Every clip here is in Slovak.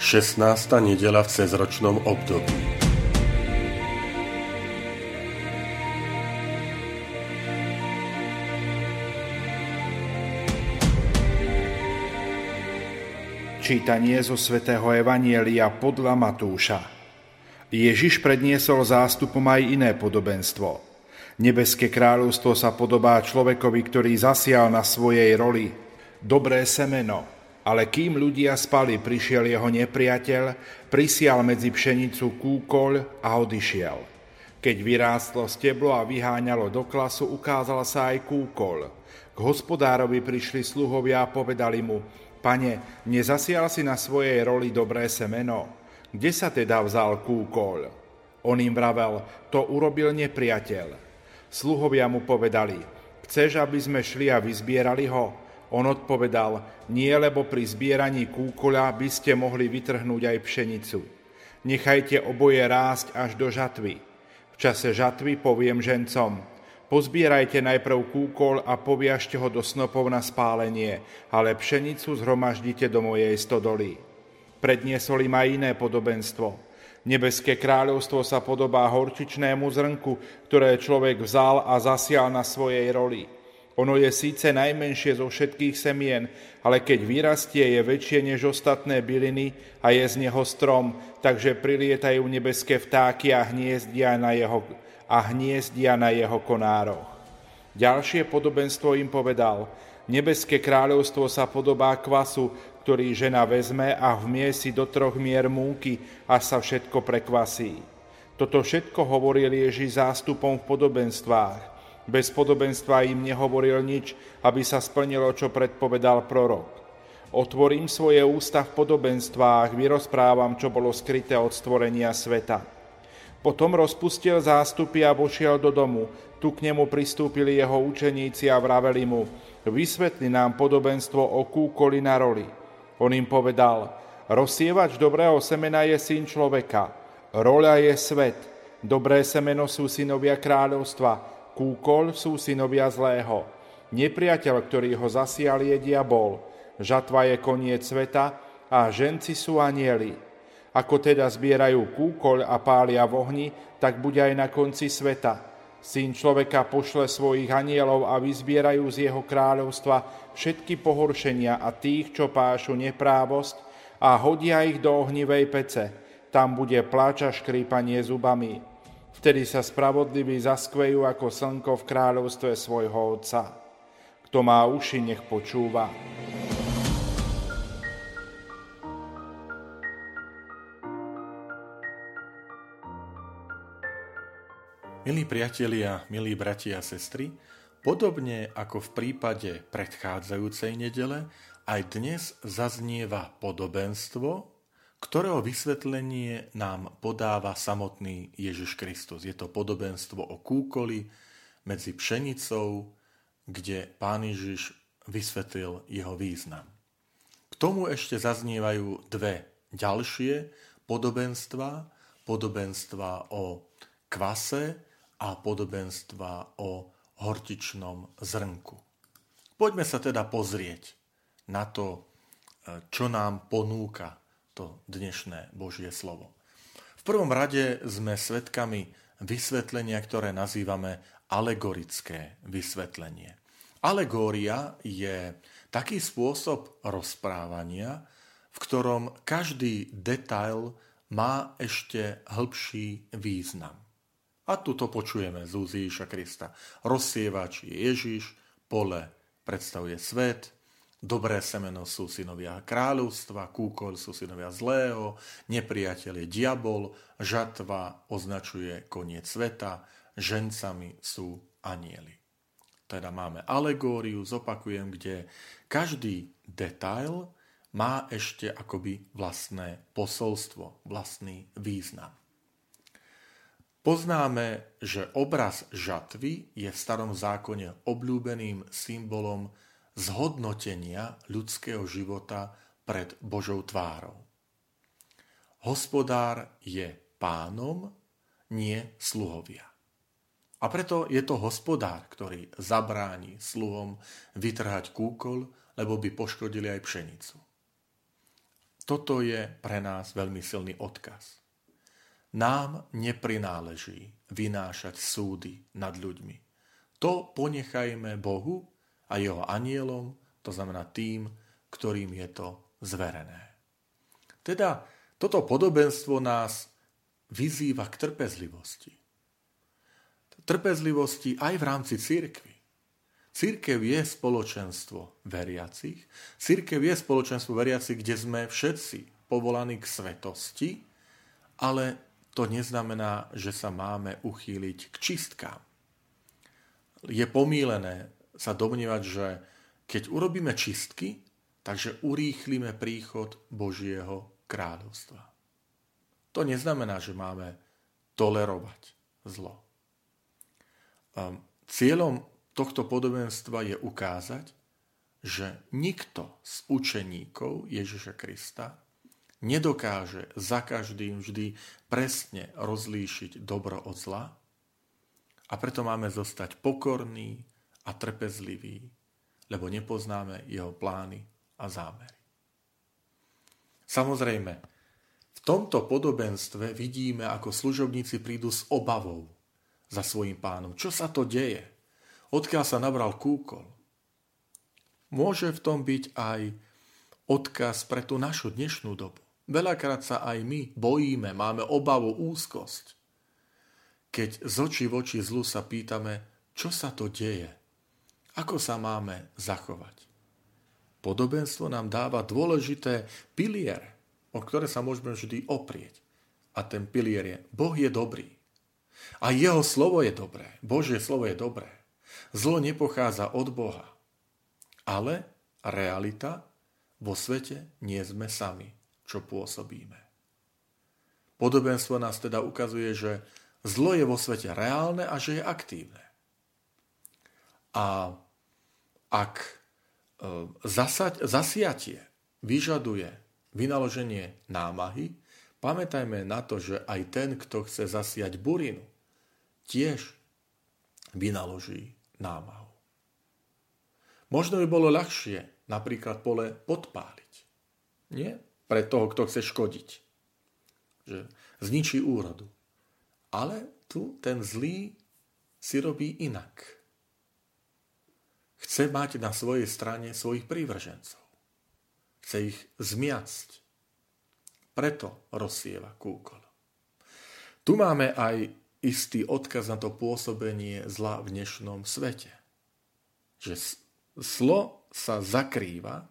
16. nedela v cezročnom období. Čítanie zo svätého Evanielia podľa Matúša. Ježiš predniesol zástupom aj iné podobenstvo. Nebeské kráľovstvo sa podobá človekovi, ktorý zasial na svojej roli dobré semeno. Ale kým ľudia spali, prišiel jeho nepriateľ, prisial medzi pšenicu kúkoľ a odišiel. Keď vyrástlo steblo a vyháňalo do klasu, ukázal sa aj kúkoľ. K hospodárovi prišli sluhovia a povedali mu, pane, nezasial si na svojej roli dobré semeno? Kde sa teda vzal kúkoľ? On im vravel, to urobil nepriateľ. Sluhovia mu povedali, chceš, aby sme šli a vyzbierali ho? On odpovedal, nie lebo pri zbieraní kúkoľa by ste mohli vytrhnúť aj pšenicu. Nechajte oboje rásť až do žatvy. V čase žatvy poviem žencom, pozbierajte najprv kúkol a poviažte ho do snopov na spálenie, ale pšenicu zhromaždite do mojej stodoly. Predniesol im aj iné podobenstvo. Nebeské kráľovstvo sa podobá horčičnému zrnku, ktoré človek vzal a zasial na svojej roli. Ono je síce najmenšie zo všetkých semien, ale keď vyrastie, je väčšie než ostatné byliny a je z neho strom, takže prilietajú nebeské vtáky a hniezdia na jeho, a hniezdia na jeho konároch. Ďalšie podobenstvo im povedal, nebeské kráľovstvo sa podobá kvasu, ktorý žena vezme a vmie si do troch mier múky, a sa všetko prekvasí. Toto všetko hovoril Ježiš zástupom v podobenstvách. Bez podobenstva im nehovoril nič, aby sa splnilo, čo predpovedal prorok. Otvorím svoje ústa v podobenstvách, vyrozprávam, čo bolo skryté od stvorenia sveta. Potom rozpustil zástupy a vošiel do domu. Tu k nemu pristúpili jeho učeníci a vraveli mu, vysvetli nám podobenstvo o kúkoli na roli. On im povedal, rozsievač dobrého semena je syn človeka, roľa je svet, dobré semeno sú synovia kráľovstva, Kúkol sú synovia zlého. Nepriateľ, ktorý ho zasial, je diabol. Žatva je koniec sveta a ženci sú anieli. Ako teda zbierajú kúkoľ a pália v ohni, tak bude aj na konci sveta. Syn človeka pošle svojich anielov a vyzbierajú z jeho kráľovstva všetky pohoršenia a tých, čo pášu neprávosť a hodia ich do ohnivej pece. Tam bude pláča škrípanie zubami. Vtedy sa spravodliví zaskvejú ako slnko v kráľovstve svojho Otca. Kto má uši, nech počúva. Milí priatelia, milí bratia a sestry, podobne ako v prípade predchádzajúcej nedele, aj dnes zaznieva podobenstvo, ktorého vysvetlenie nám podáva samotný Ježiš Kristus. Je to podobenstvo o kúkoli medzi pšenicou, kde pán Ježiš vysvetlil jeho význam. K tomu ešte zaznievajú dve ďalšie podobenstva, podobenstva o kvase a podobenstva o hortičnom zrnku. Poďme sa teda pozrieť na to, čo nám ponúka to dnešné Božie slovo. V prvom rade sme svedkami vysvetlenia, ktoré nazývame alegorické vysvetlenie. Alegória je taký spôsob rozprávania, v ktorom každý detail má ešte hĺbší význam. A tu to počujeme z úz Ježiša Krista. Rozsievač je Ježiš, pole predstavuje svet, Dobré semeno sú synovia kráľovstva, kúkol sú synovia zlého, nepriateľ je diabol, žatva označuje koniec sveta, žencami sú anieli. Teda máme alegóriu, zopakujem, kde každý detail má ešte akoby vlastné posolstvo, vlastný význam. Poznáme, že obraz žatvy je v starom zákone obľúbeným symbolom zhodnotenia ľudského života pred Božou tvárou. Hospodár je pánom, nie sluhovia. A preto je to hospodár, ktorý zabráni sluhom vytrhať kúkol, lebo by poškodili aj pšenicu. Toto je pre nás veľmi silný odkaz. Nám neprináleží vynášať súdy nad ľuďmi. To ponechajme Bohu a jeho anielom, to znamená tým, ktorým je to zverené. Teda toto podobenstvo nás vyzýva k trpezlivosti. Trpezlivosti aj v rámci církvy. Církev je spoločenstvo veriacich. Církev je spoločenstvo veriacich, kde sme všetci povolaní k svetosti, ale to neznamená, že sa máme uchýliť k čistkám. Je pomílené sa domnievať, že keď urobíme čistky, takže urýchlime príchod Božieho kráľovstva. To neznamená, že máme tolerovať zlo. Cieľom tohto podobenstva je ukázať, že nikto z učeníkov Ježiša Krista nedokáže za každým vždy presne rozlíšiť dobro od zla a preto máme zostať pokorní a trpezliví, lebo nepoznáme jeho plány a zámery. Samozrejme, v tomto podobenstve vidíme, ako služobníci prídu s obavou za svojim pánom. Čo sa to deje? Odkiaľ sa nabral kúkol? Môže v tom byť aj odkaz pre tú našu dnešnú dobu. Veľakrát sa aj my bojíme, máme obavu, úzkosť. Keď z očí v oči zlu sa pýtame, čo sa to deje, ako sa máme zachovať. Podobenstvo nám dáva dôležité piliere, o ktoré sa môžeme vždy oprieť. A ten pilier je, Boh je dobrý. A jeho slovo je dobré. Božie slovo je dobré. Zlo nepochádza od Boha. Ale realita vo svete nie sme sami čo pôsobíme. Podobenstvo nás teda ukazuje, že zlo je vo svete reálne a že je aktívne. A ak e, zasať, zasiatie vyžaduje vynaloženie námahy, pamätajme na to, že aj ten, kto chce zasiať burinu, tiež vynaloží námahu. Možno by bolo ľahšie napríklad pole podpáliť. Nie? pre toho, kto chce škodiť. Že zničí úrodu. Ale tu ten zlý si robí inak. Chce mať na svojej strane svojich prívržencov. Chce ich zmiacť. Preto rozsieva kúkol. Tu máme aj istý odkaz na to pôsobenie zla v dnešnom svete. Že zlo sa zakrýva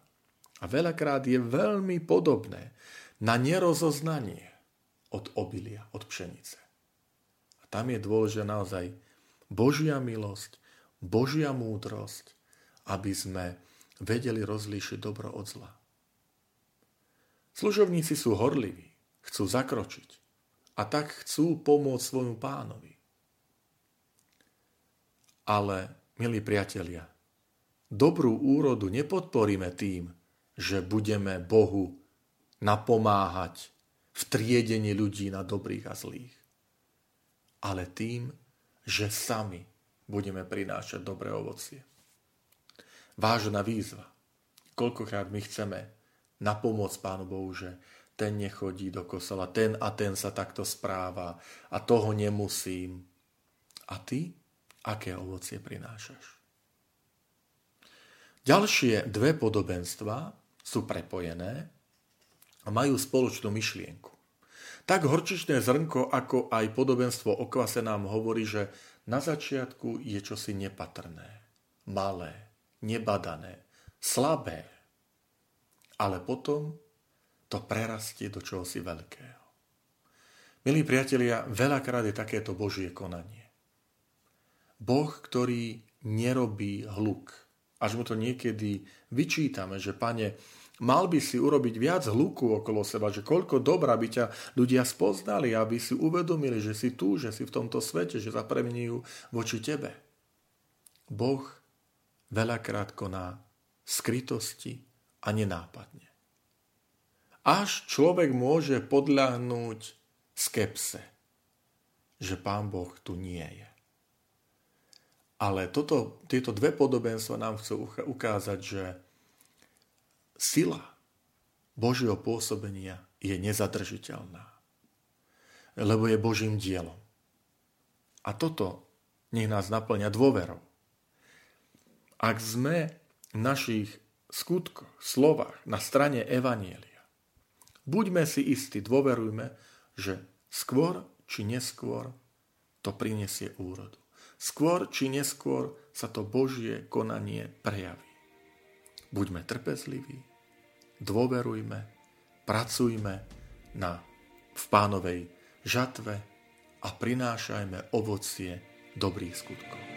a veľakrát je veľmi podobné na nerozoznanie od obilia, od pšenice. A tam je dôležitá naozaj Božia milosť, Božia múdrosť, aby sme vedeli rozlíšiť dobro od zla. Služovníci sú horliví, chcú zakročiť a tak chcú pomôcť svojmu pánovi. Ale, milí priatelia, dobrú úrodu nepodporíme tým, že budeme Bohu napomáhať v triedení ľudí na dobrých a zlých. Ale tým, že sami budeme prinášať dobré ovocie. Vážna výzva. Koľkokrát my chceme napomôcť Pánu Bohu, že ten nechodí do kosola, ten a ten sa takto správa a toho nemusím. A ty, aké ovocie prinášaš? Ďalšie dve podobenstva sú prepojené a majú spoločnú myšlienku. Tak horčičné zrnko, ako aj podobenstvo o kvase nám hovorí, že na začiatku je čosi nepatrné, malé, nebadané, slabé, ale potom to prerastie do čohosi veľkého. Milí priatelia, veľakrát je takéto Božie konanie. Boh, ktorý nerobí hluk, až mu to niekedy vyčítame, že pane, Mal by si urobiť viac hluku okolo seba, že koľko dobra by ťa ľudia spoznali, aby si uvedomili, že si tu, že si v tomto svete, že zapremňujú voči tebe. Boh veľakrát koná skrytosti a nenápadne. Až človek môže podľahnúť skepse, že Pán Boh tu nie je. Ale toto, tieto dve podobenstva nám chcú ukázať, že sila Božieho pôsobenia je nezadržiteľná, lebo je Božím dielom. A toto nech nás naplňa dôverou. Ak sme v našich skutkoch, slovách na strane Evanielia, buďme si istí, dôverujme, že skôr či neskôr to prinesie úrodu. Skôr či neskôr sa to Božie konanie prejaví. Buďme trpezliví, dôverujme, pracujme na, v pánovej žatve a prinášajme ovocie dobrých skutkov.